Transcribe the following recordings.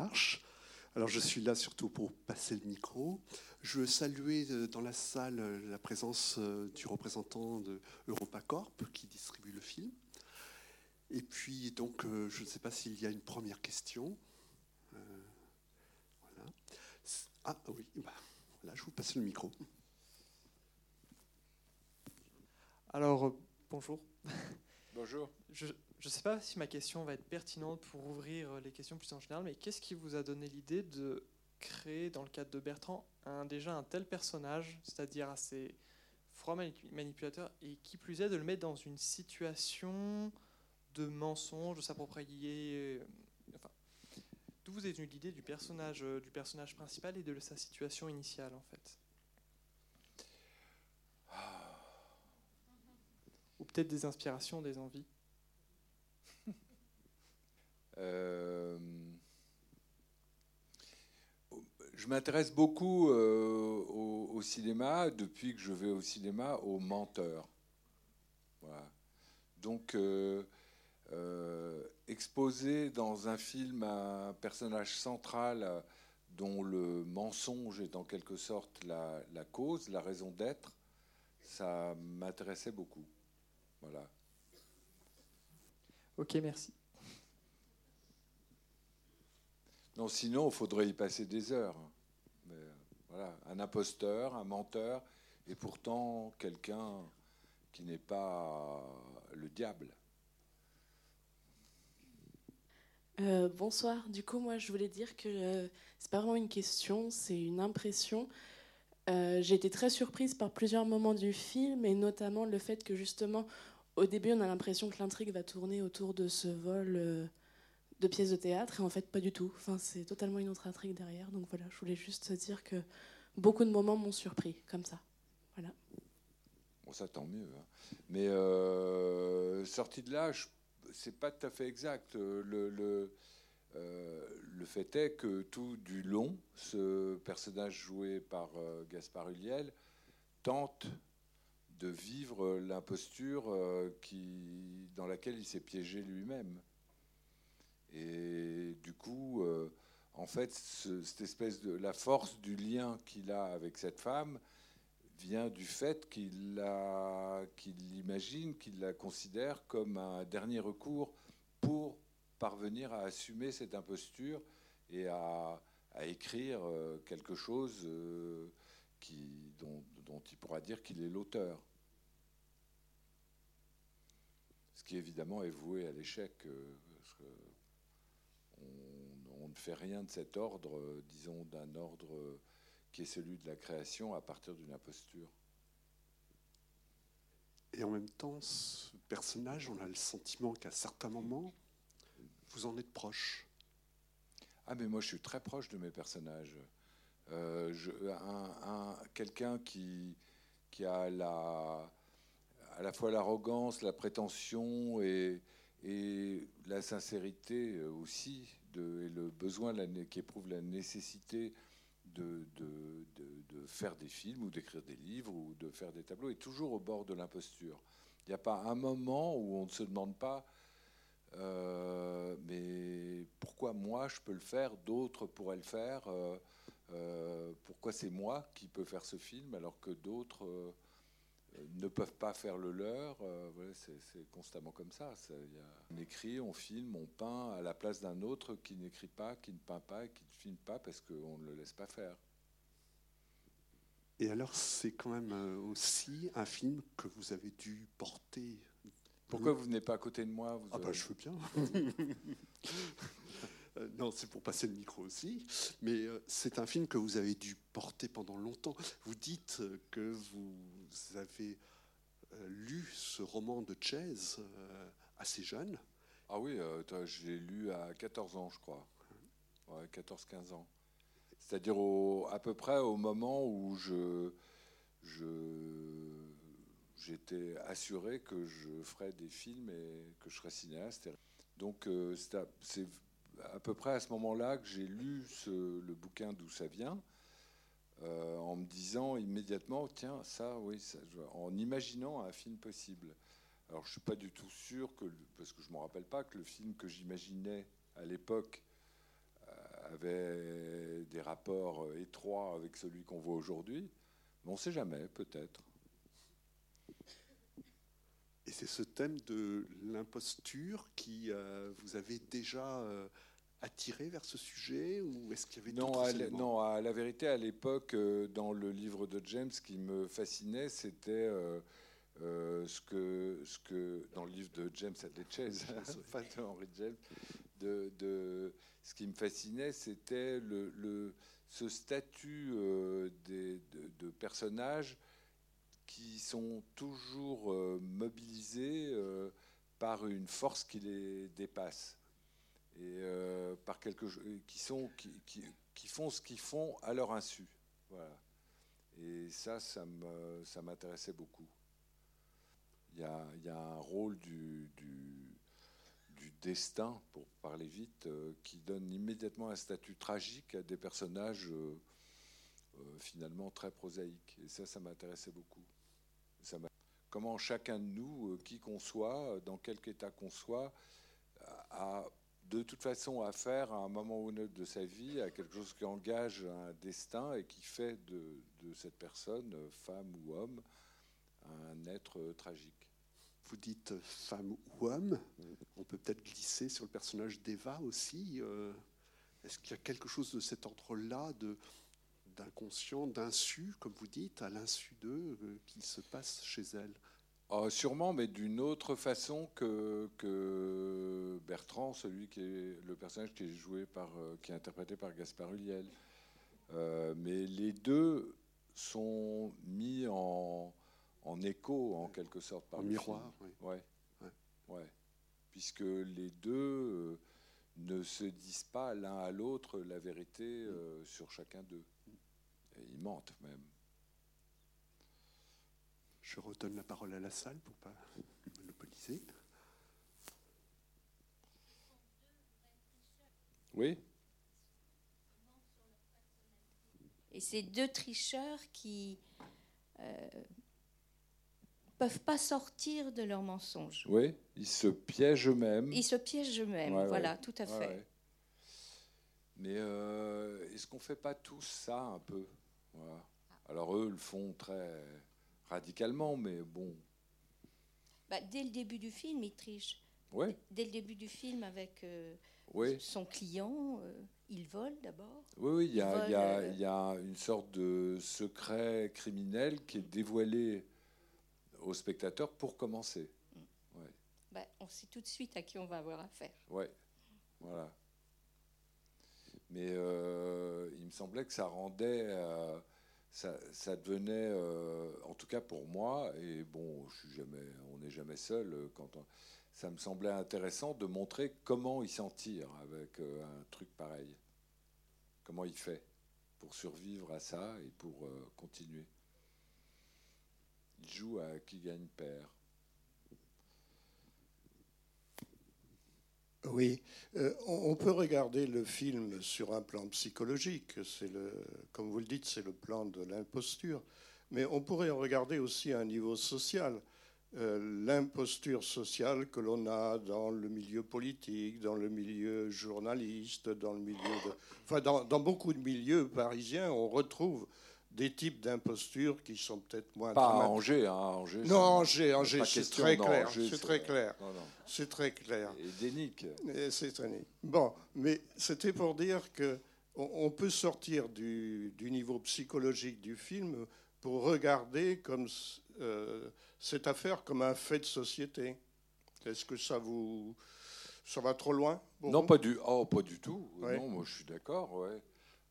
marche. Alors je suis là surtout pour passer le micro. Je veux saluer euh, dans la salle euh, la présence euh, du représentant de EuropaCorp qui distribue le film. Et puis donc je ne sais pas s'il y a une première question. voilà. Ah oui, bah, voilà, je vous passe le micro. Alors bonjour. Bonjour. Je ne sais pas si ma question va être pertinente pour ouvrir les questions plus en général, mais qu'est-ce qui vous a donné l'idée de créer, dans le cadre de Bertrand, un, déjà un tel personnage, c'est-à-dire assez froid manipulateur, et qui plus est de le mettre dans une situation de mensonge, de s'approprier. Euh, enfin, d'où vous est venue l'idée du personnage, euh, du personnage principal et de sa situation initiale, en fait? Ou peut-être des inspirations, des envies? euh, Je m'intéresse beaucoup euh, au, cinéma, depuis que je vais au cinéma, aux menteurs. Voilà. Donc, euh, exposer dans un film un personnage central dont le mensonge est en quelque sorte la, la cause, la raison d'être, ça m'intéressait beaucoup. Voilà. Ok, merci. Non, sinon, il faudrait y passer des heures. Voilà, un imposteur, un menteur, et pourtant quelqu'un qui n'est pas le diable. Euh, bonsoir. Du coup, moi, je voulais dire que euh, c'est pas vraiment une question, c'est une impression. Euh, j'ai été très surprise par plusieurs moments du film, et notamment le fait que justement, au début, on a l'impression que l'intrigue va tourner autour de ce vol de pièces de théâtre, et en fait, pas du tout. Enfin, c'est totalement une autre intrigue derrière. Donc voilà, je voulais juste dire que beaucoup de moments m'ont surpris, comme ça. Voilà. Bon, ça tant mieux. Hein. Mais euh, sorti de là, c'est pas tout à fait exact. Le, le, euh, le, fait est que tout du long, ce personnage joué par Gaspard Huliel tente de vivre l'imposture euh, qui, dans laquelle il s'est piégé lui-même. Et du coup, euh, en fait, cette espèce de la force du lien qu'il a avec cette femme vient du fait qu'il l'imagine, qu'il la considère comme un dernier recours pour parvenir à assumer cette imposture et à, écrire euh, quelque chose qui, dont, il pourra dire qu'il est l'auteur. ce qui évidemment est voué à l'échec, euh, fait rien de cet ordre, euh, disons d'un ordre euh, qui est celui de la création à partir d'une imposture. Et en même temps, ce personnage, on a le sentiment qu'à certains moments, vous en êtes proche. Ah mais moi je suis très proche de mes personnages. un, quelqu'un qui, qui a la, à la fois l'arrogance, la prétention et, la sincérité euh, aussi, de, et le besoin qui éprouve la nécessité de, de, faire des films ou d'écrire des livres ou de faire des tableaux, est toujours au bord de l'imposture. Il n'y a pas un moment où on ne se demande pas, euh, mais pourquoi moi je peux le faire, d'autres pourraient le faire, euh, pourquoi c'est moi qui peux faire ce film alors que d'autres ne peuvent pas faire le leur. Euh, c'est constamment comme ça. on écrit, on filme, on peint à la place d'un autre qui n'écrit pas, qui ne peint pas qui ne filme pas parce qu'on ne le laisse pas faire. Et alors, c'est quand même euh, aussi un film que vous avez dû porter. Pourquoi vous venez pas à côté de moi Ah, bah, je veux bien. Euh, non, c'est pour passer le micro aussi. Mais c'est un film que vous avez dû porter pendant longtemps. Vous dites que vous avez euh, lu ce roman de Chase euh, assez jeune. Ah oui, euh, l'ai lu à 14 ans, je crois. Ouais, 14-15 ans. C'est-à-dire à peu près au moment où j'étais assuré que je ferais des films et que je serais cinéaste. Donc c'est à, peu près à ce moment-là que j'ai lu le bouquin d'où ça vient. Euh, en me disant immédiatement, tiens, ça, oui, en imaginant un film possible. Alors, je suis pas du tout sûr que, parce que je me rappelle pas que le film que j'imaginais à l'époque, euh, avait des rapports étroits avec celui qu'on voit aujourd'hui. Mais on ne sait jamais, peut-être. Et c'est ce thème de l'imposture qui euh, vous avez déjà euh, attiré vers ce sujet ou est-ce qu'il y avait non, à, éléments non, à la vérité, à l'époque, euh, dans le livre de James, ce qui me fascinait, c'était ce, que, ce que, dans le livre de James Chase, pas de Henry James, de, de, ce qui me fascinait, c'était le, le, ce statut des, de, de personnages qui sont toujours euh, mobilisés euh, par une force qui les dépasse et euh, par quelque qui sont qui, qui, font ce qu'ils font à leur insu. Voilà. Et ça, ça ça m'intéressait beaucoup. Il y, a, il y, a, un rôle du, du, du destin, pour parler vite, qui donne immédiatement un statut tragique à des personnages finalement très prosaïques. Et ça, ça m'intéressait beaucoup comment chacun de nous, euh, qui qu'on soit, dans quel état qu'on soit, a de toute façon affaire à un moment ou un autre de sa vie à quelque chose qui engage un destin et qui fait de, cette personne, femme ou homme, un être tragique. Vous dites femme ou homme, on peut peut-être glisser sur le personnage d'Eva aussi. Euh, est-ce qu'il y a quelque chose de cet ordre-là, d'inconscient, d'insu, comme vous dites, à l'insu d'eux, euh, qui se passe chez elle? Ah, Sûrement, mais d'une autre façon que, que, Bertrand, celui qui est le personnage qui est joué par, euh, qui est interprété par Gaspard Ulliel. Euh, mais les deux sont mis en, en écho, en quelque sorte, par en miroir. Oui. Ouais. Ouais. Puisque les deux ne se disent pas l'un à l'autre la vérité sur chacun d'eux. Ils mentent même. Je redonne la parole à la salle pour ne pas monopoliser. Oui. Et ces deux tricheurs qui euh, peuvent pas sortir de leurs mensonges. Oui, ils se piègent eux-mêmes. Ils se piègent eux-mêmes, voilà, tout à fait. Mais euh, est-ce qu'on fait pas tous ça un peu? Alors eux le font très radicalement, mais bon. Bah, dès le début du film, il triche. Ouais. Dès le début du film, avec euh, son client, euh, il vole d'abord. Oui, oui, il y, euh, y, a une sorte de secret criminel qui est dévoilé au spectateur pour commencer. Mm. Ouais. Bah, on sait tout de suite à qui on va avoir affaire. Oui, voilà. Mais euh, il me semblait que ça rendait, euh, ça, devenait, euh, en tout cas pour moi, et bon, je suis jamais, on n'est jamais seul quand ça me semblait intéressant de montrer comment il s'en tire avec un truc pareil, comment il fait pour survivre à ça et pour continuer. Il joue à qui gagne père. Oui, euh, on, peut regarder le film sur un plan psychologique, c'est le, comme vous le dites, c'est le plan de l'imposture, mais on pourrait regarder aussi à un niveau social. Euh, l'imposture sociale que l'on a dans le milieu politique, dans le milieu journaliste, dans le milieu enfin dans beaucoup de milieux parisiens, on retrouve des types d'impostures qui sont peut-être moins. Pas à Angers, hein, Angers. Non, Angers, Angers, c'est très, clair. C'est très clair. C'est très clair. Et dénique. C'est très Bon, mais c'était pour dire que on, peut sortir du, du, niveau psychologique du film pour regarder comme euh, cette affaire comme un fait de société. Est-ce que ça vous ça va trop loin Non, pas du, oh, pas du tout. Non, moi je suis d'accord. Ouais.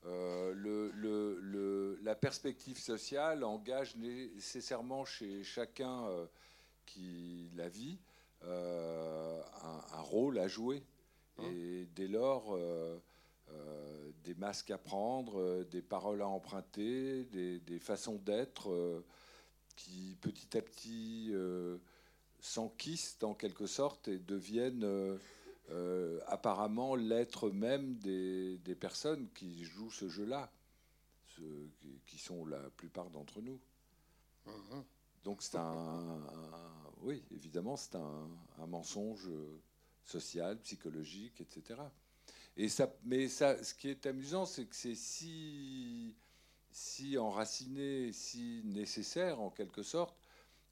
Euh, le, la perspective sociale engage nécessairement chez chacun euh, qui la vit euh, un, rôle à jouer. Hein Et dès lors, des masques à prendre, des paroles à emprunter, des, façons d'être qui petit à petit s'enquistent en quelque sorte et deviennent euh, apparemment l'être même des, personnes qui jouent ce jeu-là, qui, sont la plupart d'entre nous. Uh-huh. Donc c'est un, oui, évidemment, c'est un, mensonge social, psychologique, etc. Et ça, mais ça, ce qui est amusant, c'est que c'est si, si enraciné, si nécessaire en quelque sorte.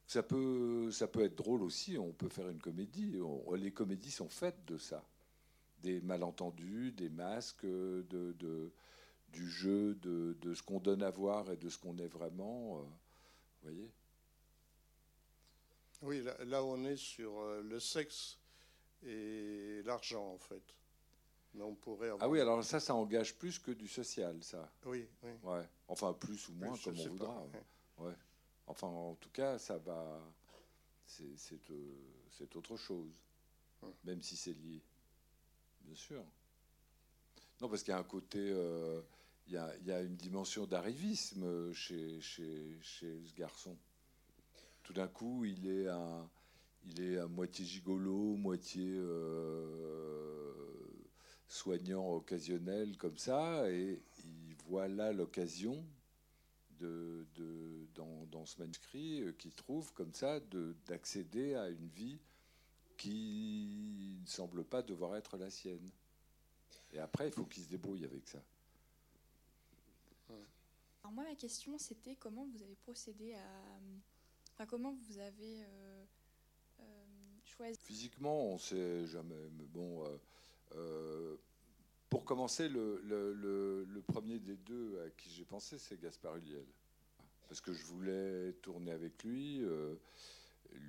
Ça peut, ça peut être drôle aussi. On peut faire une comédie. les comédies sont faites de ça, des malentendus, des masques, de, de du jeu, de, de ce qu'on donne à voir et de ce qu'on est vraiment. Euh, vous voyez Oui, là, là, on est sur euh, le sexe et l'argent, en fait. Mais on pourrait Ah oui, alors ça, ça engage plus que du social, ça. Oui, oui. Ouais. Enfin, plus ou moins, comme on voudra. ouais. Enfin, en tout cas, ça va. C'est euh, autre chose, hum. même si c'est lié. Bien sûr. Non, parce qu'il y a un côté. Euh, il, y a, il, y a, une dimension d'arrivisme chez, chez, chez, ce garçon. Tout d'un coup, il est, un, il est à moitié gigolo, moitié euh, soignant occasionnel, comme ça, et il voit là l'occasion de, de, dans, dans, ce manuscrit euh, qu'il trouve comme ça d'accéder à une vie qui ne semble pas devoir être la sienne. Et après, il faut qu'il se débrouille avec ça. Alors moi, ma question, c'était comment vous avez procédé à... Enfin, comment vous avez euh, euh, choisi... Physiquement, on ne sait jamais. Mais bon, euh, pour commencer, le, premier des deux à qui j'ai pensé, c'est Gaspard Huliel. Parce que je voulais tourner avec lui,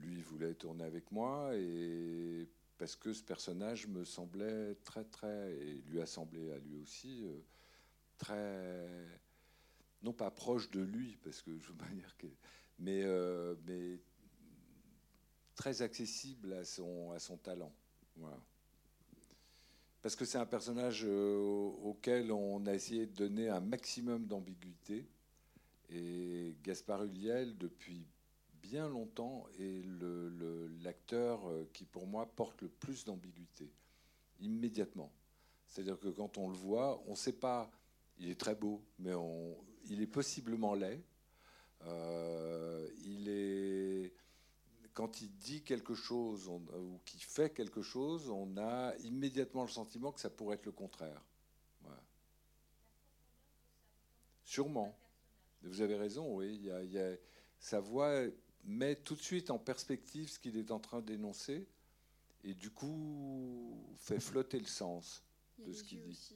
lui voulait tourner avec moi, et parce que ce personnage me semblait très, très, et lui a semblé à lui aussi, euh, très, non pas proche de lui, parce que je veux pas dire que, mais, euh, mais très accessible à son, à son talent. Voilà. Parce que c'est un personnage euh, auquel on a essayé de donner un maximum d'ambiguïté. Et Gaspard Huliel, depuis bien longtemps est l'acteur le, qui, pour moi, porte le plus d'ambiguïté, immédiatement. C'est-à-dire que quand on le voit, on ne sait pas, il est très beau, mais il est possiblement laid. Euh, il est, quand il dit quelque chose ou qu'il fait quelque chose, on a immédiatement le sentiment que ça pourrait être le contraire. Sûrement. Vous avez raison, oui. Il y a, il y a, sa voix met tout de suite en perspective ce qu'il est en train d'énoncer et du coup fait flotter le sens de ce qu'il dit.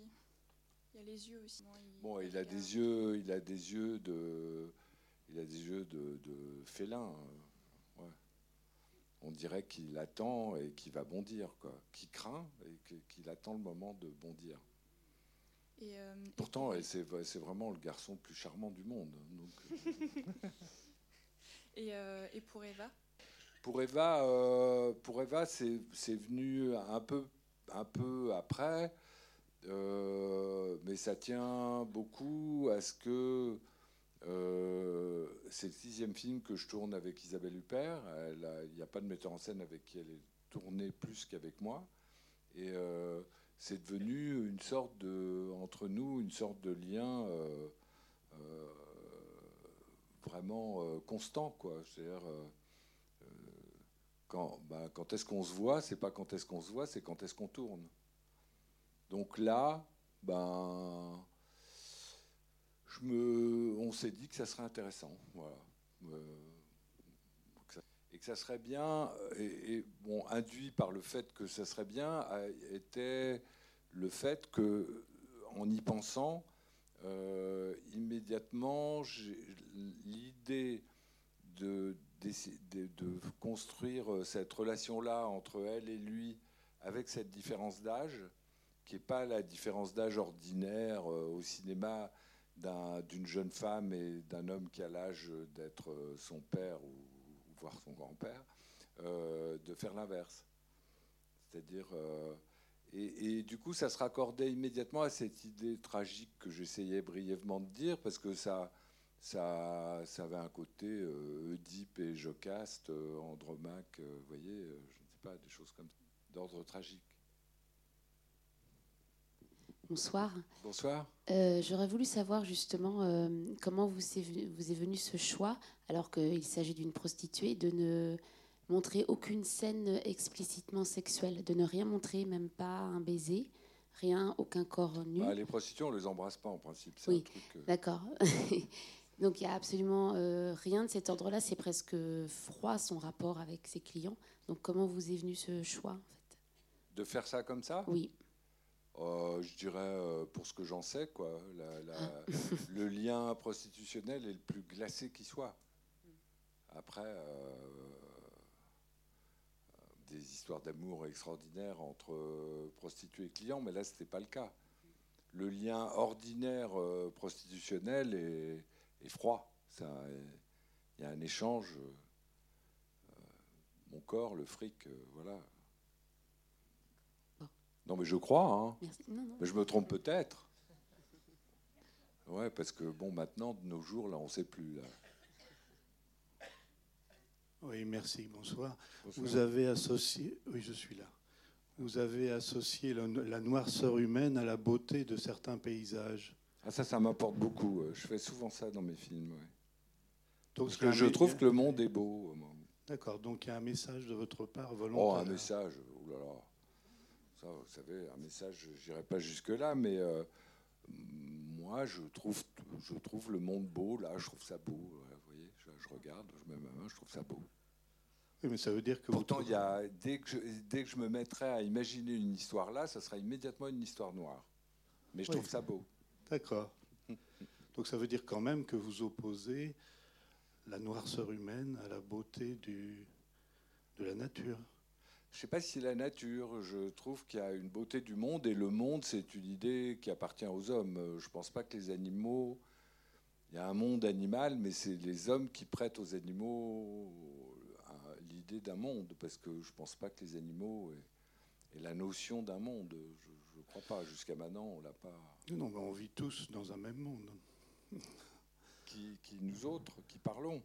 Il y a les yeux aussi. bon, il, a des yeux, il a des yeux de, il a des yeux de, félin. On dirait qu'il attend et qu'il va bondir, quoi. Qu'il craint et qu'il attend le moment de bondir. Et euh, Pourtant, c'est vraiment le garçon le plus charmant du monde. Donc... Euh, et, pour Eva? Pour Eva, euh, pour Eva c'est venu un peu, un peu après, euh, mais ça tient beaucoup à ce que c'est le sixième film que je tourne avec Isabelle Huppert. Il n'y a pas de metteur en scène avec qui elle est tournée plus qu'avec moi. Et c'est devenu une sorte de, entre nous, une sorte de lien vraiment euh, constant, euh, euh, quand, bah, quand est-ce qu'on se voit, c'est pas quand est-ce qu'on se voit, c'est quand est-ce qu'on tourne. Donc là, ben, on s'est dit que ça serait intéressant, voilà. et que ça serait bien, et, induit par le fait que ça serait bien, était le fait que, en y pensant, euh, immédiatement, l'idée de, construire euh, cette relation-là entre elle et lui, avec cette différence d'âge, qui n'est pas la différence d'âge ordinaire euh, au cinéma d'une jeune femme et d'un homme qui a l'âge d'être son père ou, voire son grand-père, de faire l'inverse. C'est-à-dire et, du coup, ça se raccordait immédiatement à cette idée tragique que j'essayais brièvement de dire, parce que ça, ça, ça avait un côté euh, et Jocaste, euh, Andromaque, euh, vous voyez, je ne sais pas, des choses comme d'ordre tragique. Bonsoir. Bonsoir. J'aurais voulu savoir justement comment vous est, vous est venu ce choix, alors qu'il s'agit d'une prostituée, de ne montrer aucune scène explicitement sexuelle, de ne rien montrer, même pas un baiser, rien, aucun corps nu. Bah, les prostituées, on les embrasse pas en principe. Oui, d'accord. Donc il n'y a absolument rien de cet ordre-là. C'est presque froid son rapport avec ses clients. Donc comment vous est venu ce choix en fait? De faire ça comme ça? Oui. Euh, je dirais, euh, pour ce que j'en sais, quoi, le lien prostitutionnel est le plus glacé qui soit. Après, euh, des histoires d'amour extraordinaires entre prostituées et clients, mais là, ce n'était pas le cas. Le lien ordinaire prostitutionnel est, froid. Il y a un échange. mon corps, le fric, voilà. Non, mais je crois. Hein. Mais je me trompe peut-être. Ouais, parce que bon, maintenant, de nos jours, là, on ne sait plus. Là. Oui, merci. Bonsoir. Vous avez associé. Oui, je suis là. Vous avez associé la noirceur humaine à la beauté de certains paysages. Ah, ça, ça m'apporte beaucoup. Je fais souvent ça dans mes films. Donc, parce que je trouve que le monde est beau. D'accord. Donc, il y a un message de votre part volontaire. Oh, un message. Oh là là vous savez, un message, je n'irai pas jusque-là, mais euh, moi, je trouve, je trouve le monde beau, là, je trouve ça beau. vous voyez, je, regarde, je mets ma main, je trouve ça beau. Oui, mais ça veut dire que Pourtant, il y a, dès, que je, dès que je me mettrais à imaginer une histoire là, ça sera immédiatement une histoire noire. Mais je trouve ça beau. D'accord. Donc ça veut dire quand même que vous opposez la noirceur humaine à la beauté du, de la nature. Je ne sais pas si c'est la nature. Je trouve qu'il y a une beauté du monde et le monde, c'est une idée qui appartient aux hommes. Je ne pense pas que les animaux. Il y a un monde animal, mais c'est les hommes qui prêtent aux animaux l'idée d'un monde, parce que je ne pense pas que les animaux aient, la notion d'un monde. Je ne crois pas. Jusqu'à maintenant, on l'a pas. Non, mais on vit tous dans un même monde. qui, qui nous autres, qui parlons.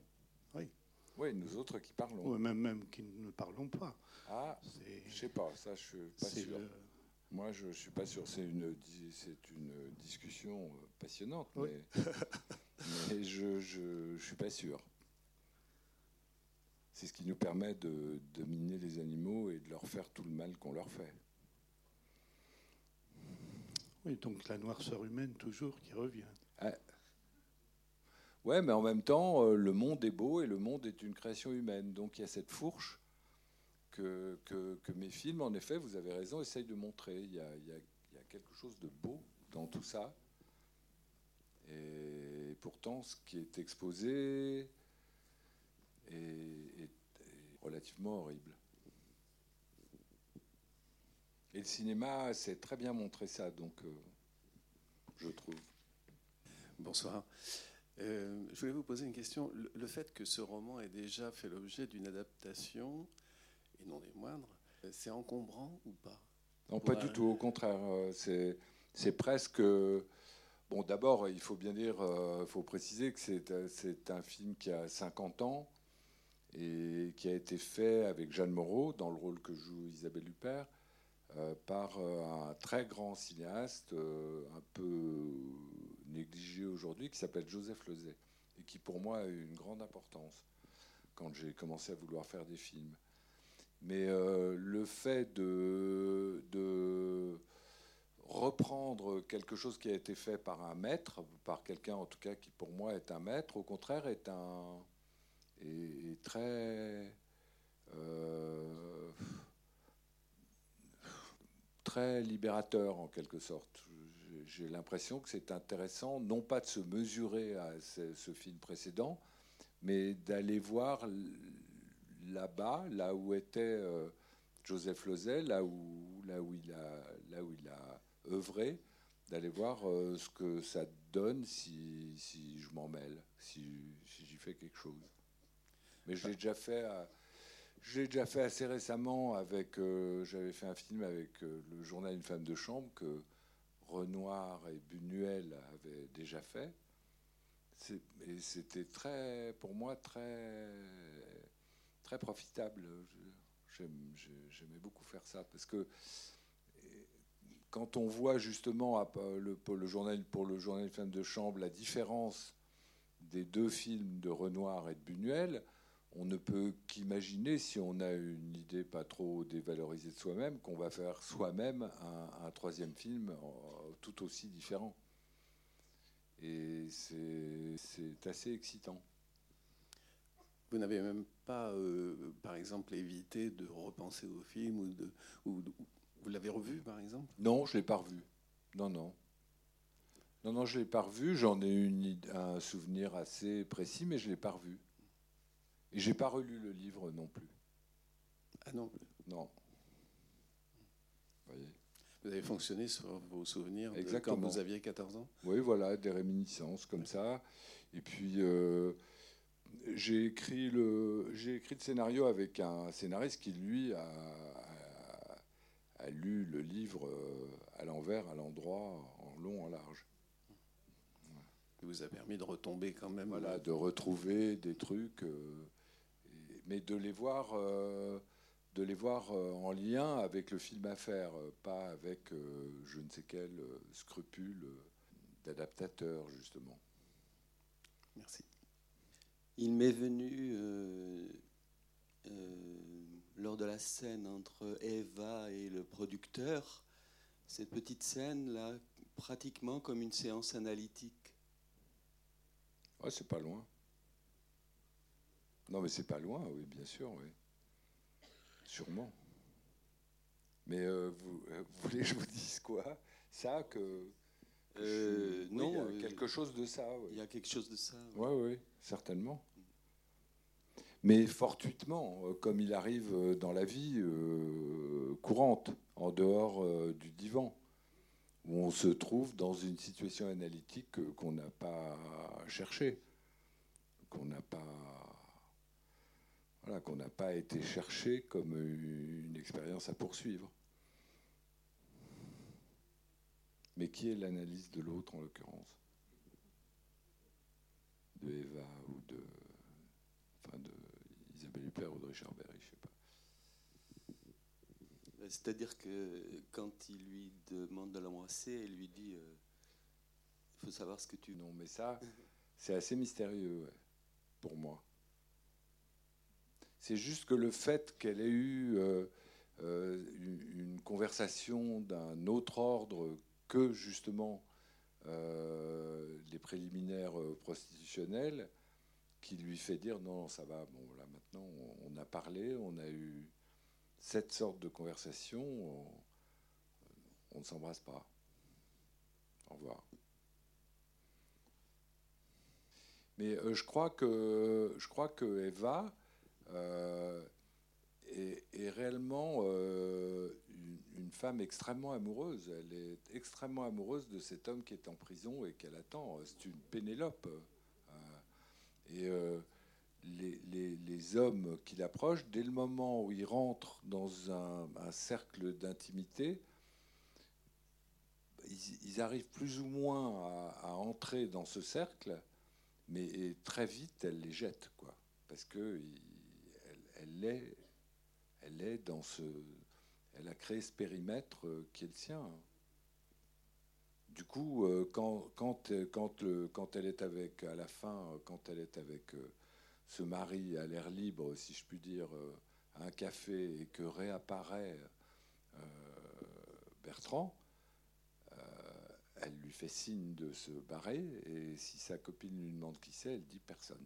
Oui. Nous autres qui parlons. Oui, même, même qui ne parlons pas. Ah, je sais pas, ça je suis pas sûr. Moi, je suis pas sûr. C'est une, c'est une discussion euh, passionnante, mais, mais, je, je, suis pas sûr. C'est ce qui nous permet de dominer les animaux et de leur faire tout le mal qu'on leur fait. Oui, donc la noirceur humaine toujours qui revient. Ah, Ouais, mais en même temps, euh, le monde est beau et le monde est une création humaine. Donc il y a cette fourche que, que, mes films, en effet, vous avez raison, essayent de montrer. Il y, a, il, y a, quelque chose de beau dans tout ça. Et pourtant, ce qui est exposé est, relativement horrible. Et le cinéma sait très bien montrer ça, donc euh, je trouve. Bonsoir. Euh, je voulais vous poser une question. Le, fait que ce roman ait déjà fait l'objet d'une adaptation, et non des moindres, euh, c'est encombrant ou pas? Non, pas du tout. Au contraire, euh, c'est presque. Bon, d'abord, il faut bien dire, il faut préciser que c'est un film qui a 50 ans et qui a été fait avec Jeanne Moreau, dans le rôle que joue Isabelle Huppert, par un très grand cinéaste, un peu négligé aujourd'hui, qui s'appelle Joseph Lezay, et qui pour moi a eu une grande importance quand j'ai commencé à vouloir faire des films. Mais euh, le fait de, reprendre quelque chose qui a été fait par un maître, par quelqu'un en tout cas qui pour moi est un maître, au contraire est un est, euh, très libérateur en quelque sorte j'ai l'impression que c'est intéressant, non pas de se mesurer à ce, film précédent, mais d'aller voir là-bas, là où était euh, Joseph Lozay, là où, là, où il a, là où il a œuvré, d'aller voir euh, ce que ça donne si, si je m'en mêle, si, si j'y fais quelque chose. Mais je l'ai déjà fait. j'ai déjà fait assez récemment avec. Euh, j'avais fait un film avec le journal Une femme de chambre que Renoir et Buñuel avaient déjà fait. Et c'était très, pour moi, très, très profitable. J'aimais beaucoup faire ça parce que quand on voit justement pour le journal pour le journal Femme de chambre la différence des deux films de Renoir et de Buñuel, on ne peut qu'imaginer, si on a une idée pas trop dévalorisée de soi-même, qu'on va faire soi-même un, troisième film tout aussi différent. Et c'est assez excitant. Vous n'avez même pas, euh, par exemple, évité de repenser au film ou, de, ou, vous l'avez revu, par exemple? Non, je l'ai pas revu. Non, non. Non, non, je l'ai pas revu. J'en ai une, un souvenir assez précis, mais je l'ai pas revu. Et j'ai pas relu le livre non plus. Ah non Non. Vous, vous avez fonctionné sur vos souvenirs de quand vous aviez 14 ans? Oui, voilà, des réminiscences comme ça. Et puis, euh, j'ai écrit, le, écrit le scénario avec un scénariste qui, lui, a, a, lu le livre euh, à l'envers, à l'endroit, en long, en large. Qui vous a permis de retomber quand même. Voilà, de retrouver des trucs, euh, mais de les voir, euh, de les voir en lien avec le film à faire, pas avec je ne sais quel scrupule d'adaptateur, justement. Merci. Il m'est venu, euh, euh, lors de la scène entre Eva et le producteur, cette petite scène-là, pratiquement comme une séance analytique. Ouais, c'est pas loin. Non, mais c'est pas loin, oui, bien sûr, oui. Sûrement. Mais euh, vous, voulez que je vous dise quoi? Ça, que euh, non, il y a quelque chose de ça. Il y a quelque chose de ça. Oui, oui, certainement. Mais fortuitement, euh, comme il arrive euh, dans la vie courante, en dehors du divan, où on se trouve dans une situation analytique qu'on n'a pas cherchée, qu'on n'a pas, voilà, qu'on n'a pas été cherché comme une expérience à poursuivre. Mais qui est l'analyse de l'autre en l'occurrence? De Eva ou de, enfin de Isabelle Huppert ou de Richard Berry, je sais pas. C'est-à-dire que quand il lui demande de l'embrasser, elle lui dit euh, il faut savoir ce que tu. Non, mais ça, c'est assez mystérieux pour moi. C'est juste que le fait qu'elle ait eu euh, euh, une, conversation d'un autre ordre que justement les préliminaires euh, prostitutionnels qui lui fait dire non, ça va, bon là maintenant on, a parlé, on a eu cette sorte de conversation, on, ne s'embrasse pas. Au revoir. Mais je crois que je crois que Eva est, réellement une femme extrêmement amoureuse. Elle est extrêmement amoureuse de cet homme qui est en prison et qu'elle attend. C'est une Pénélope. Euh, et euh, les, hommes qui l'approchent, dès le moment où ils rentrent dans un, cercle d'intimité, ils, arrivent plus ou moins à, entrer dans ce cercle, mais très vite, elle les jette, quoi, parce que elle, est, elle est dans ce elle a créé ce périmètre euh, qui est le sien. Du coup, euh, quand, quand, euh, quand, quand, elle est avec, à la fin, quand elle est avec ce mari à l'air libre, si je puis dire, à un café et que réapparaît Bertrand, elle lui fait signe de se barrer et si sa copine lui demande qui c'est, elle dit personne.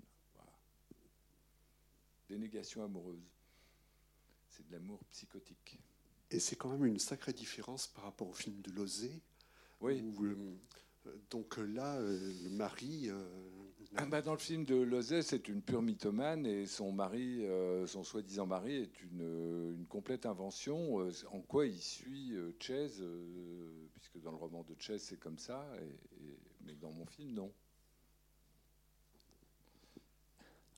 Dénégation amoureuse. C'est de l'amour psychotique. Et c'est quand même une sacrée différence par rapport au film de Lozé. Oui. Euh, donc là, euh, le mari. Euh, ah bah dans le film de Lozé, c'est une pure mythomane et son mari, son soi-disant mari, est une, une, complète invention. en quoi il suit Chase, puisque dans le roman de Chase, c'est comme ça, et, mais dans mon film, non.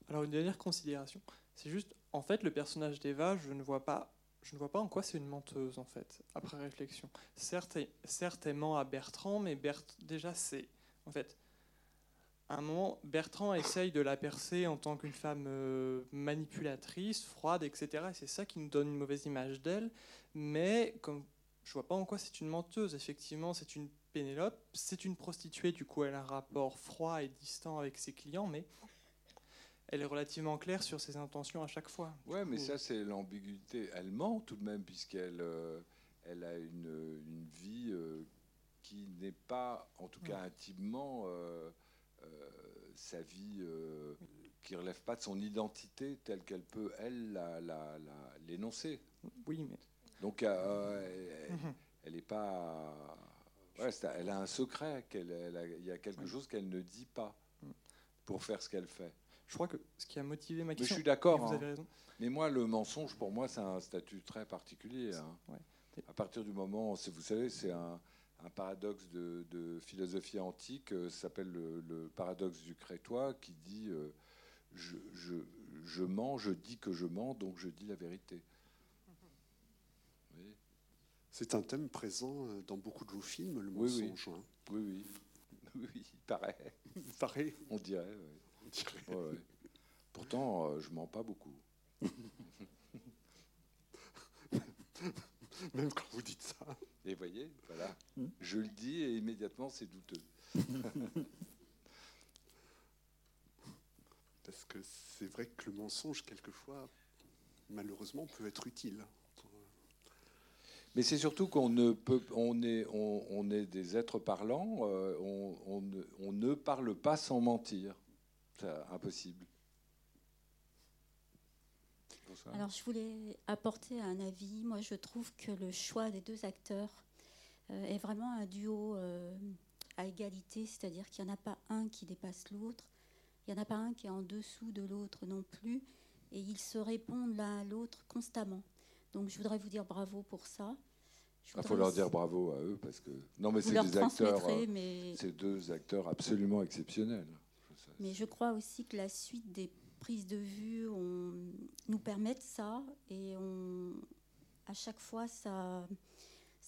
Alors, une dernière considération. C'est juste, en fait, le personnage d'Eva, je ne vois pas je ne vois pas en quoi c'est une menteuse, en fait, après réflexion. Certes, certes ment à Bertrand, mais déjà, c'est. En fait, à un moment, Bertrand essaye de la percer en tant qu'une femme euh, manipulatrice, froide, etc. Et c'est ça qui nous donne une mauvaise image d'elle. Mais comme je vois pas en quoi c'est une menteuse. Effectivement, c'est une Pénélope, c'est une prostituée. Du coup, elle a un rapport froid et distant avec ses clients, mais elle est relativement claire sur ses intentions à chaque fois. Ouais, mais ça, c'est l'ambiguïté. Elle ment tout de même, puisqu'elle euh, elle a une, une vie euh, qui n'est pas, en tout cas intimement, euh, sa vie qui relève pas de son identité telle qu'elle peut, elle, l'énoncer. Oui, mais. Donc, elle n'est pas. Ouais, elle a un secret, il y a quelque chose qu'elle ne dit pas mm. pour faire ce qu'elle fait. Je crois que ce qui a motivé ma question. Mais je suis d'accord. Vous hein. avez raison. Mais moi, le mensonge, pour moi, c'est un statut très particulier. Hein. À partir du moment, vous savez, c'est un, paradoxe de, philosophie antique, euh, ça s'appelle le, paradoxe du Crétois, qui dit euh, je, je, mens, je dis que je mens, donc je dis la vérité. C'est un thème présent euh, dans beaucoup de vos films, le mensonge. Hein. Oui, oui. oui. oui, il paraît. Il paraît. Pourtant, euh, je mens pas beaucoup. Même quand vous dites ça. Et voyez, voilà, hmm. je le dis et immédiatement c'est douteux. Parce que c'est vrai que le mensonge, quelquefois, malheureusement, peut être utile. Mais c'est surtout qu'on ne peut, on est, on, est des êtres parlants, euh, on, ne, on, ne, parle pas sans mentir. C'est impossible. Alors, je voulais apporter un avis. Moi, je trouve que le choix des deux acteurs euh, est vraiment un duo euh, à égalité, c'est-à-dire qu'il n'y en a pas un qui dépasse l'autre, il n'y en a pas un qui est en dessous de l'autre non plus, et ils se répondent l'un à l'autre constamment. Donc, je voudrais vous dire bravo pour ça. Il faut leur dire bravo à eux parce que non, mais c'est des acteurs, mais... c'est deux acteurs absolument exceptionnels. Mais je crois aussi que la suite des prises de vue nous permettent ça et à chaque fois,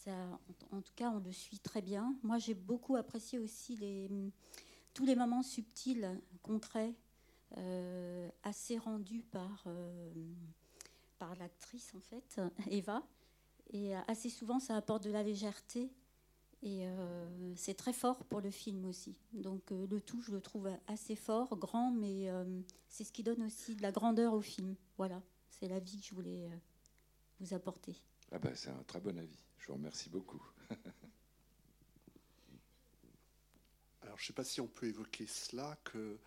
en tout cas, on le suit très bien. Moi, j'ai beaucoup apprécié aussi les, tous les moments subtils, concrets, euh, assez rendus par, euh, par l'actrice, en fait, Eva. Et assez souvent, ça apporte de la légèreté et euh, c'est très fort pour le film aussi. Donc euh, le tout, je le trouve assez fort, grand, mais euh, c'est ce qui donne aussi de la grandeur au film. Voilà, c'est l'avis que je voulais vous apporter. Ah ben, c'est un très bon avis. Je vous remercie beaucoup. Alors je ne sais pas si on peut évoquer cela, que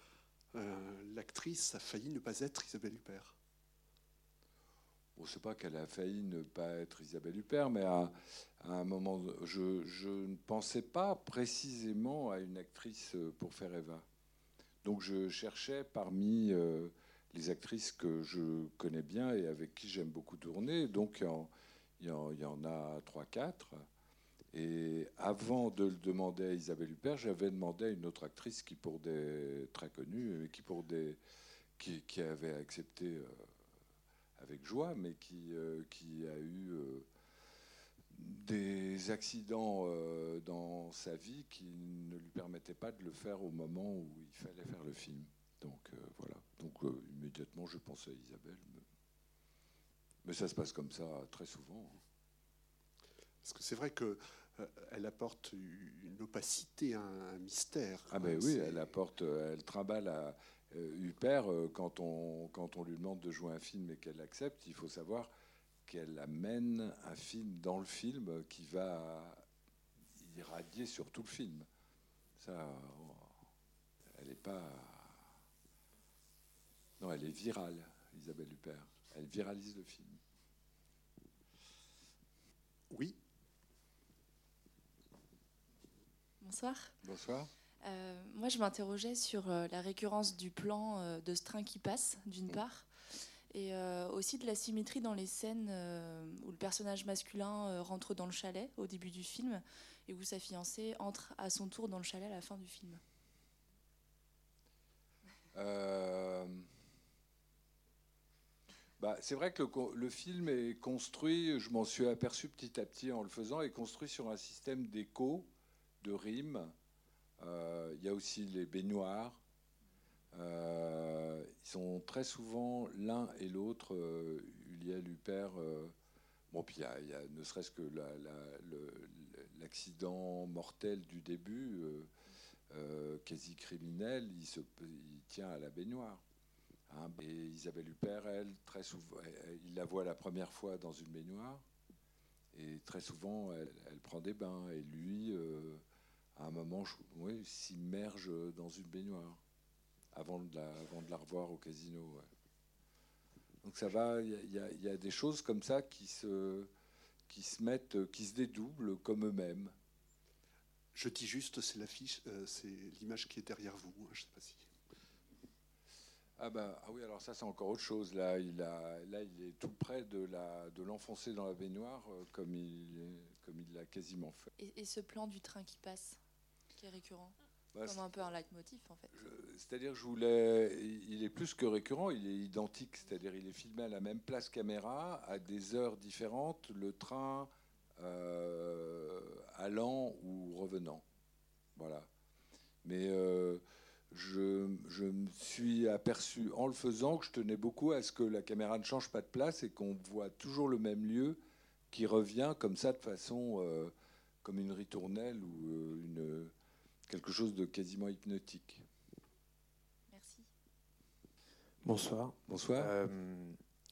l'actrice a failli ne pas être Isabelle Huppert. Bon, c'est pas qu'elle a failli ne pas être Isabelle Huppert, mais à, un moment, je, ne pensais pas précisément à une actrice pour faire Eva. Donc je cherchais parmi euh, les actrices que je connais bien et avec qui j'aime beaucoup tourner. Donc il y, en, a trois, quatre. Et avant de le demander à Isabelle Huppert, j'avais demandé à une autre actrice qui, pour des très connue, qui pour des qui, qui avait accepté. Euh, avec joie, mais qui, euh, qui a eu euh, des accidents euh, dans sa vie qui ne lui permettaient pas de le faire au moment où il fallait faire le film. Donc voilà. Donc immédiatement, je pensais à Isabelle. Mais, ça se passe comme ça très souvent. Parce que c'est vrai que elle apporte une opacité, un, mystère. Ah ben oui, elle apporte, elle trimballe à, Huppert, euh, quand on, quand on lui demande de jouer un film et qu'elle accepte, il faut savoir qu'elle amène un film dans le film qui va irradier sur tout le film. Ça, elle n'est pas. Non, elle est virale, Isabelle Huppert. Elle viralise le film. Oui. Bonsoir. Bonsoir. Euh, moi, je m'interrogeais sur euh, la récurrence du plan euh, de ce train qui passe, d'une part, et aussi de la symétrie dans les scènes où le personnage masculin rentre dans le chalet au début du film et où sa fiancée entre à son tour dans le chalet à la fin du film. Bah, c'est vrai que le, le, film est construit, je m'en suis aperçu petit à petit en le faisant, est construit sur un système d'écho, de rimes, il y a aussi les baignoires. Euh, ils sont très souvent l'un et l'autre, euh, Uliel, Huppert. bon, puis il y, a, ne serait-ce que l'accident mortel du début, quasi criminel, il, se, tient à la baignoire. Hein, et Isabelle Huppert, elle, très souvent, il la voit la première fois dans une baignoire. Et très souvent, elle, prend des bains. Et lui, euh, à un moment, oui, s'immerge dans une baignoire avant de la, avant de la revoir au casino. Donc ça va, il y, y, a des choses comme ça qui se, qui se mettent, qui se dédoublent comme eux-mêmes. Je dis juste, c'est l'affiche, euh, c'est l'image qui est derrière vous. Hein, je sais pas si. Ah, bah, ah oui, alors ça c'est encore autre chose. Là, il a, là, il est tout près de la, de l'enfoncer dans la baignoire, euh, comme il, comme il l'a quasiment fait. Et, ce plan du train qui passe, qui est récurrent, bah, comme un peu un leitmotiv en fait. C'est-à-dire, je voulais, il est plus que récurrent, il est identique. C'est-à-dire, il est filmé à la même place caméra, à des heures différentes, le train euh, allant ou revenant. Voilà. Mais euh, je, me suis aperçu en le faisant que je tenais beaucoup à ce que la caméra ne change pas de place et qu'on voit toujours le même lieu qui revient comme ça de façon euh, comme une ritournelle ou euh, une, quelque chose de quasiment hypnotique. Merci. Bonsoir. Bonsoir. Euh,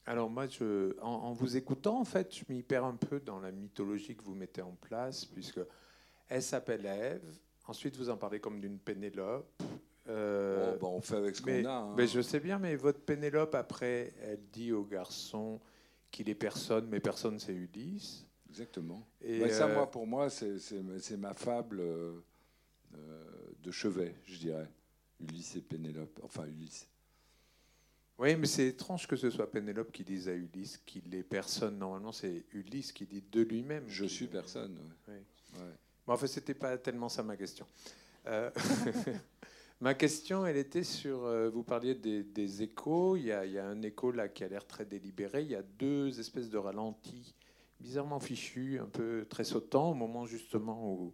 alors moi, je, en, en, vous écoutant, en fait, je m'y perds un peu dans la mythologie que vous mettez en place, puisque elle s'appelle Ève. Ensuite, vous en parlez comme d'une Pénélope. Euh, bah, on fait avec ce qu'on a. Hein. Mais je sais bien, mais votre Pénélope, après, elle dit au garçon qu'il est personne, mais personne, c'est Ulysse. Exactement. Et ça, euh, moi, pour moi, c'est ma fable euh, de chevet, je dirais. Ulysse et Pénélope. Enfin, Ulysse. Oui, mais c'est étrange que ce soit Pénélope qui dise à Ulysse qu'il est personne. Normalement, c'est Ulysse qui dit de lui-même. Je suis personne. Oui. Ouais. Bon, en fait, c'était pas tellement ça ma question. Ma question, elle était sur, euh, vous parliez des, échos, il y, a, un écho là qui a l'air très délibéré, il y a deux espèces de ralentis bizarrement fichus, un peu très sautants, au moment justement où,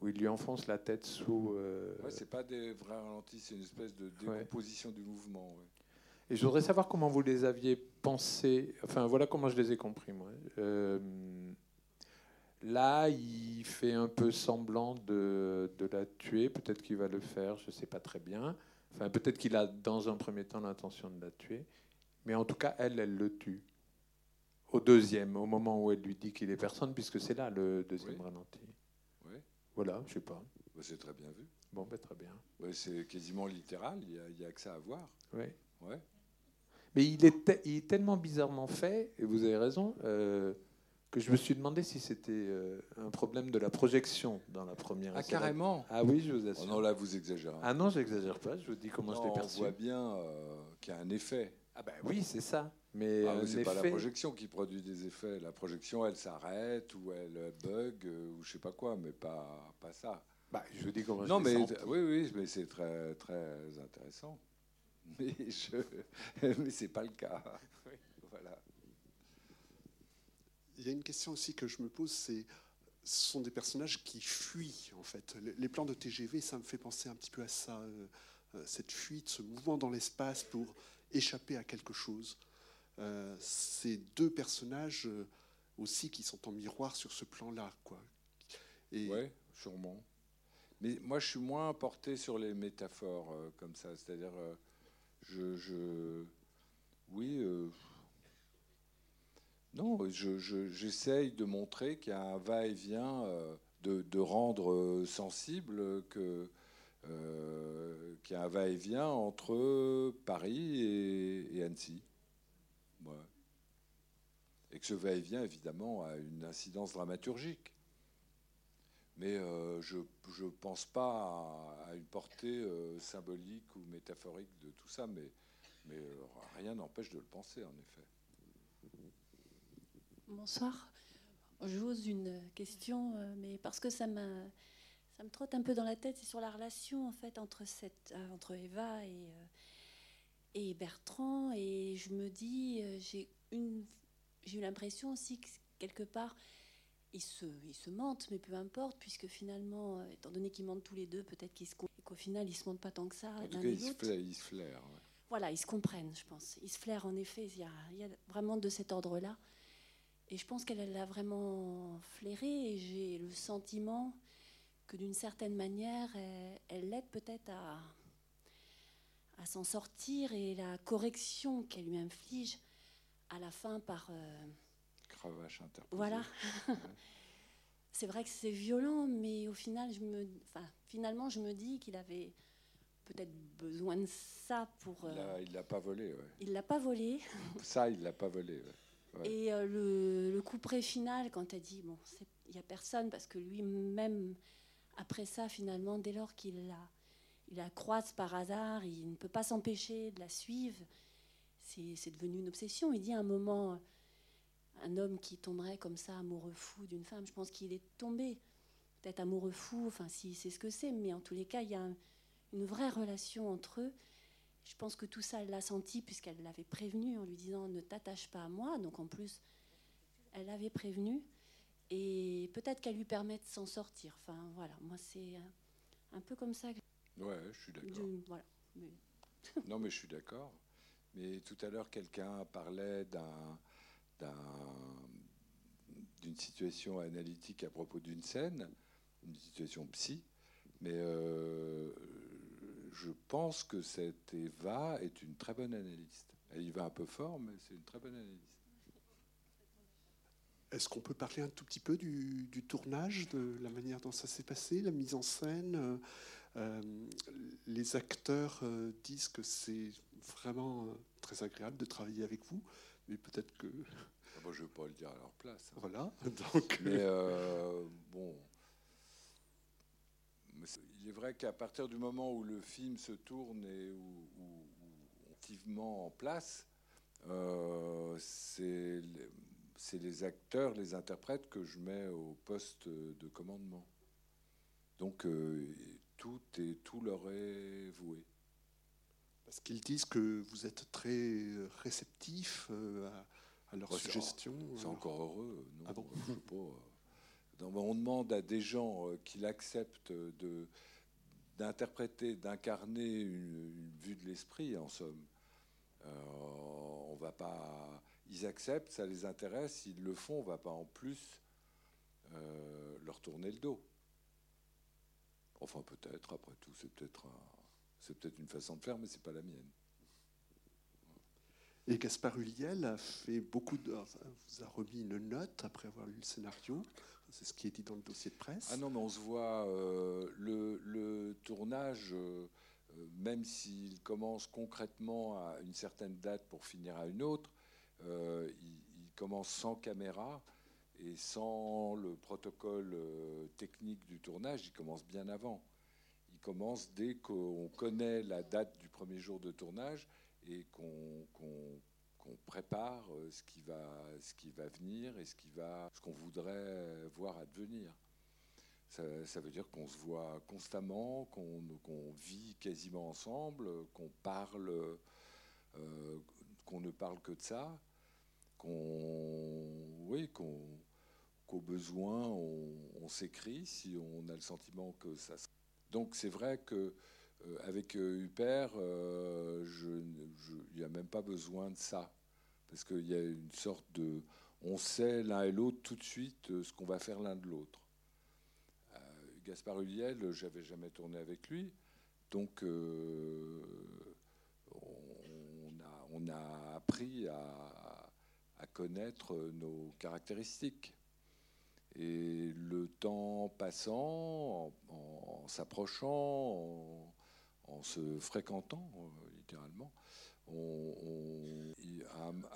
où il lui enfonce la tête sous... Euh... Ouais, c'est pas des vrais ralentis, c'est une espèce de décomposition du mouvement. Et je voudrais savoir comment vous les aviez pensés, enfin voilà comment je les ai compris moi. Euh, Là, il fait un peu semblant de, la tuer. Peut-être qu'il va le faire, je ne sais pas très bien. Enfin, peut-être qu'il a dans un premier temps l'intention de la tuer. Mais en tout cas, elle, elle le tue. Au deuxième, au moment où elle lui dit qu'il est personne, puisque c'est là le deuxième ralenti. Voilà, je sais pas. Bah, c'est très bien vu. Bon, ben, très bien. c'est quasiment littéral, il n'y a, que ça à voir. Oui. Ouais. Mais il est, il est, tellement bizarrement fait, et vous avez raison, euh, que je me suis demandé si c'était euh, un problème de la projection dans la première. Ah carrément. Ah oui, je vous assure. Oh non là vous exagérez. Ah non, j'exagère pas. Je vous dis comment je l'ai perçu. On voit bien euh, qu'il y a un effet. Ah ben oui, c'est ça. Mais ah, c'est pas la projection qui produit des effets. La projection, elle s'arrête ou elle bug euh, ou je sais pas quoi, mais pas pas ça. Bah, je vous dis comment non, je mais oui, oui, mais c'est très très intéressant. Mais je, mais c'est pas le cas. Voilà il y a une question aussi que je me pose, c'est ce sont des personnages qui fuient en fait. Les plans de TGV, ça me fait penser un petit peu à ça, euh, euh, cette fuite, ce mouvement dans l'espace pour échapper à quelque chose. Euh, ces deux personnages aussi qui sont en miroir sur ce plan-là, quoi. Et... Ouais, sûrement. Mais moi, je suis moins porté sur les métaphores comme ça. C'est-à-dire, je, oui non, j'essaye de montrer qu'il y a un va-et-vient, euh, de, rendre euh, sensible que euh, qu'il y a un va-et-vient entre Paris et, Annecy. Et que ce va-et-vient, évidemment, a une incidence dramaturgique. Mais je ne pense pas à, une portée symbolique ou métaphorique de tout ça, mais, mais rien n'empêche de le penser, en effet. Bonsoir. J'ose une question, euh, mais parce que ça, me trotte un peu dans la tête, c'est sur la relation en fait entre, euh, Eva et, euh, Bertrand. Et je me dis, j'ai eu l'impression aussi que quelque part, ils se, ils se mentent, mais peu importe, puisque finalement, étant donné qu'ils mentent tous les deux, peut-être qu'au final, ils se mentent pas tant que ça. En tout cas, ils se, flairent. Voilà, ils se comprennent, je pense. Ils se flairent, en effet. Il y a, il y a vraiment de cet ordre-là. Et je pense qu'elle l'a vraiment flairé et j'ai le sentiment que d'une certaine manière, elle, l'aide peut-être à, à s'en sortir et la correction qu'elle lui inflige à la fin par. Euh, Cravache interposée. Voilà. c'est vrai que c'est violent, mais au final, je me, enfin, finalement, je me dis qu'il avait peut-être besoin de ça pour. Euh, il l'a pas volé. Ouais. Il l'a pas volé. ça, il l'a pas volé. Ouais. Et euh, le, le, coup près final, quand elle dit bon, il n'y a personne, parce que lui-même, après ça, finalement, dès lors qu'il la, il la croise par hasard, il ne peut pas s'empêcher de la suivre. C'est devenu une obsession. Il dit à un moment, un homme qui tomberait comme ça amoureux fou d'une femme, je pense qu'il est tombé. Peut-être amoureux fou, enfin, si c'est ce que c'est, mais en tous les cas, il y a une vraie relation entre eux. Je pense que tout ça, elle l'a senti puisqu'elle l'avait prévenu en lui disant ne t'attache pas à moi. Donc en plus, elle l'avait prévenu. Et peut-être qu'elle lui permet de s'en sortir. Enfin voilà, moi c'est un peu comme ça. Que ouais, je suis d'accord. Voilà. non, mais je suis d'accord. Mais tout à l'heure, quelqu'un parlait d'un d'une situation analytique à propos d'une scène, une situation psy, mais euh, je pense que cette Eva est une très bonne analyste. Elle y va un peu fort, mais c'est une très bonne analyste. Est-ce qu'on peut parler un tout petit peu du, tournage, de la manière dont ça s'est passé, la mise en scène euh, Les acteurs euh, disent que c'est vraiment très agréable de travailler avec vous, mais peut-être que je ne veux pas le dire à leur place. Hein. Voilà. Donc... Mais euh, bon. Il est vrai qu'à partir du moment où le film se tourne et où, activement en place, euh, c'est les, acteurs, les interprètes que je mets au poste de commandement. Donc euh, tout, est, tout leur est voué. Parce qu'ils disent que vous êtes très réceptif à à leurs suggestions C'est encore heureux. Non, ah bon on demande à des gens euh, qu'ils acceptent de, d'interpréter, d'incarner une, vue de l'esprit, en somme. Euh, on va pas. Ils acceptent, ça les intéresse, ils le font, on va pas en plus euh, leur tourner le dos. Enfin, peut-être, après tout, c'est peut-être peut-être une façon de faire, mais c'est pas la mienne. Et Gaspard Huliel a fait beaucoup de, vous a remis une note après avoir lu le scénario. C'est ce qui est dit dans le dossier de presse. Ah non, mais on se voit euh, le, tournage, euh, même s'il commence concrètement à une certaine date pour finir à une autre, euh, il, commence sans caméra et sans le protocole technique du tournage. Il commence bien avant. Il commence dès qu'on connaît la date du premier jour de tournage et qu'on prépare euh, ce qui, va, venir et ce qu'on voudrait voir advenir. Ça, veut dire qu'on se voit constamment, qu'on vit quasiment ensemble, qu'on parle, euh, qu'on ne parle que de ça, qu'on, oui, qu'on, qu'au besoin on, s'écrit si on a le sentiment que ça. Donc c'est vrai que euh, avec euh, Huppert, euh, il n'y a même pas besoin de ça. Parce qu'il y a une sorte de. On sait l'un et l'autre tout de suite ce qu'on va faire l'un de l'autre. Gaspard Huliel, j'avais jamais tourné avec lui. Donc, on, a, appris à, connaître nos caractéristiques. Et le temps passant, en, s'approchant, en se fréquentant euh, littéralement.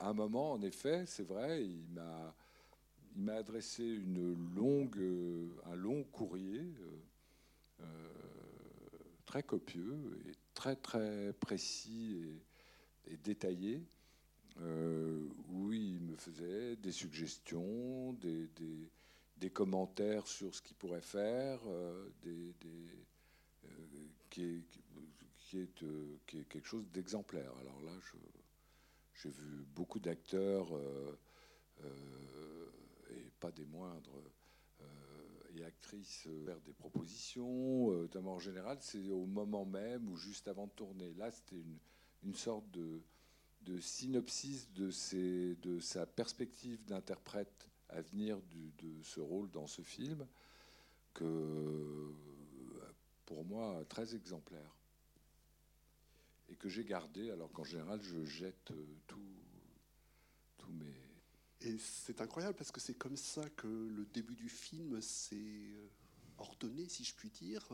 à, un, moment, en effet, c'est vrai, il m'a il m'a adressé une longue, euh, un long courrier euh, très copieux et très très précis et, détaillé, où il me faisait des suggestions, des, commentaires sur ce qu'il pourrait faire, des, qui, euh, est, quelque chose d'exemplaire. Alors là, j'ai vu beaucoup d'acteurs, euh, euh, et pas des moindres, et actrices faire des propositions, notamment en général, c'est au moment même ou juste avant de tourner. Là, c'était une, sorte de, synopsis de sa perspective d'interprète à venir de ce rôle dans ce film, que pour moi très exemplaire et que j'ai gardé, alors qu'en général, je jette tout, tous mes. Et c'est incroyable parce que c'est comme ça que le début du film s'est ordonné, si je puis dire,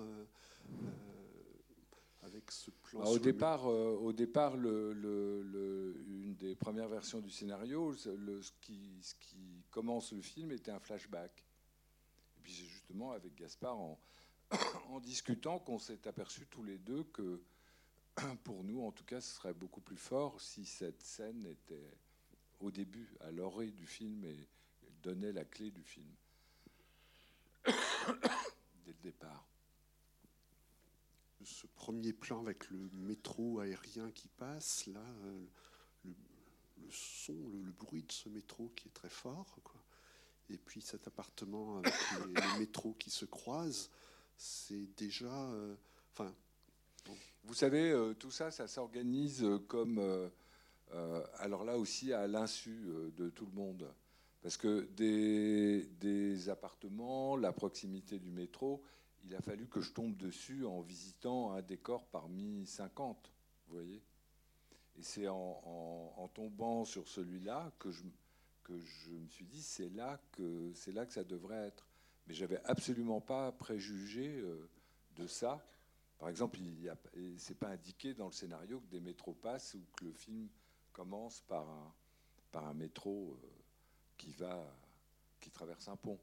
avec ce plan. Bah, au, départ, au départ, le, le, une des premières versions du scénario, le, ce, qui, ce qui commence le film était un flashback. Et puis c'est justement avec Gaspard en, en discutant qu'on s'est aperçu tous les deux que pour nous, en tout cas, ce serait beaucoup plus fort si cette scène était au début, à l'orée du film et donnait la clé du film dès le départ. Ce premier plan avec le métro aérien qui passe, là, euh, le, son, le, bruit de ce métro qui est très fort, quoi. et puis cet appartement avec les, métros qui se croisent, c'est déjà. Euh. Vous savez, euh, tout ça, ça s'organise comme. alors là aussi, à l'insu de tout le monde. Parce que des, des, appartements, la proximité du métro, il a fallu que je tombe dessus en visitant un décor parmi 50, vous voyez Et c'est en, tombant sur celui-là que je, me suis dit, c'est là, que, là que ça devrait être. Mais j'avais absolument pas préjugé euh, de ça. Par exemple, il c'est pas indiqué dans le scénario que des métros passent ou que le film commence par un, par un métro euh, qui va, qui traverse un pont.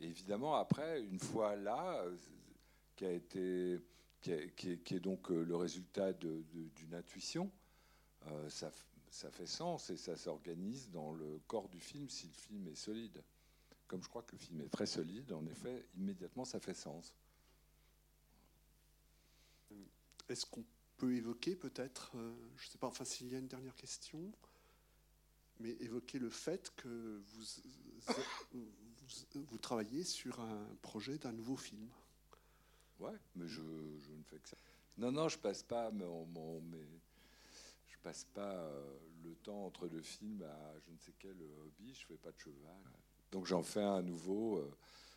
Et évidemment, après, une fois là, euh, qui a été, qui, est, donc euh, le résultat d'une intuition, euh, ça, ça, fait sens et ça s'organise dans le corps du film si le film est solide. Comme je crois que le film est très solide, en effet, immédiatement, ça fait sens. Est-ce qu'on peut évoquer peut-être, je ne sais pas, enfin s'il y a une dernière question, mais évoquer le fait que vous, vous, travaillez sur un projet d'un nouveau film. Ouais, mais je, ne fais que ça. Non, non, je passe pas mais je passe pas euh, le temps entre le film à je ne sais quel hobby. Je fais pas de cheval. Donc j'en fais un nouveau. Euh,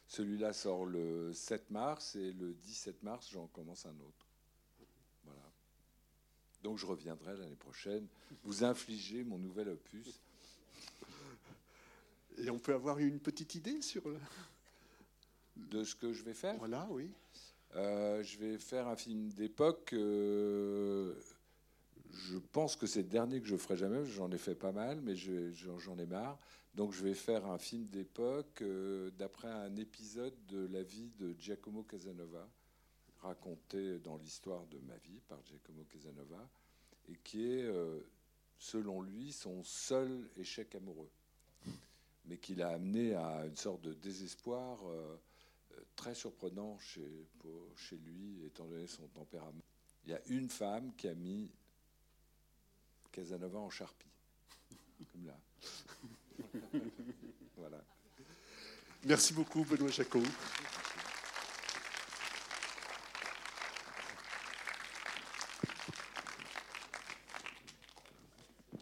celui-là sort le 7 mars et le 17 mars, j'en commence un autre. Voilà. Donc je reviendrai l'année prochaine vous infliger mon nouvel opus. Et on peut avoir une petite idée sur de ce que je vais faire? Voilà, oui. Euh, je vais faire un film d'époque. Euh, je pense que c'est le dernier que je ferai jamais. J'en ai fait pas mal, mais j'en ai marre. Donc je vais faire un film d'époque euh, d'après un épisode de la vie de Giacomo Casanova, raconté dans l'histoire de ma vie par Giacomo Casanova, et qui est, selon lui, son seul échec amoureux mais qui l'a amené à une sorte de désespoir euh, euh, très surprenant chez, chez lui, étant donné son tempérament. Il y a une femme qui a mis Casanova en charpie, comme là. voilà. Merci beaucoup, Benoît Jacot.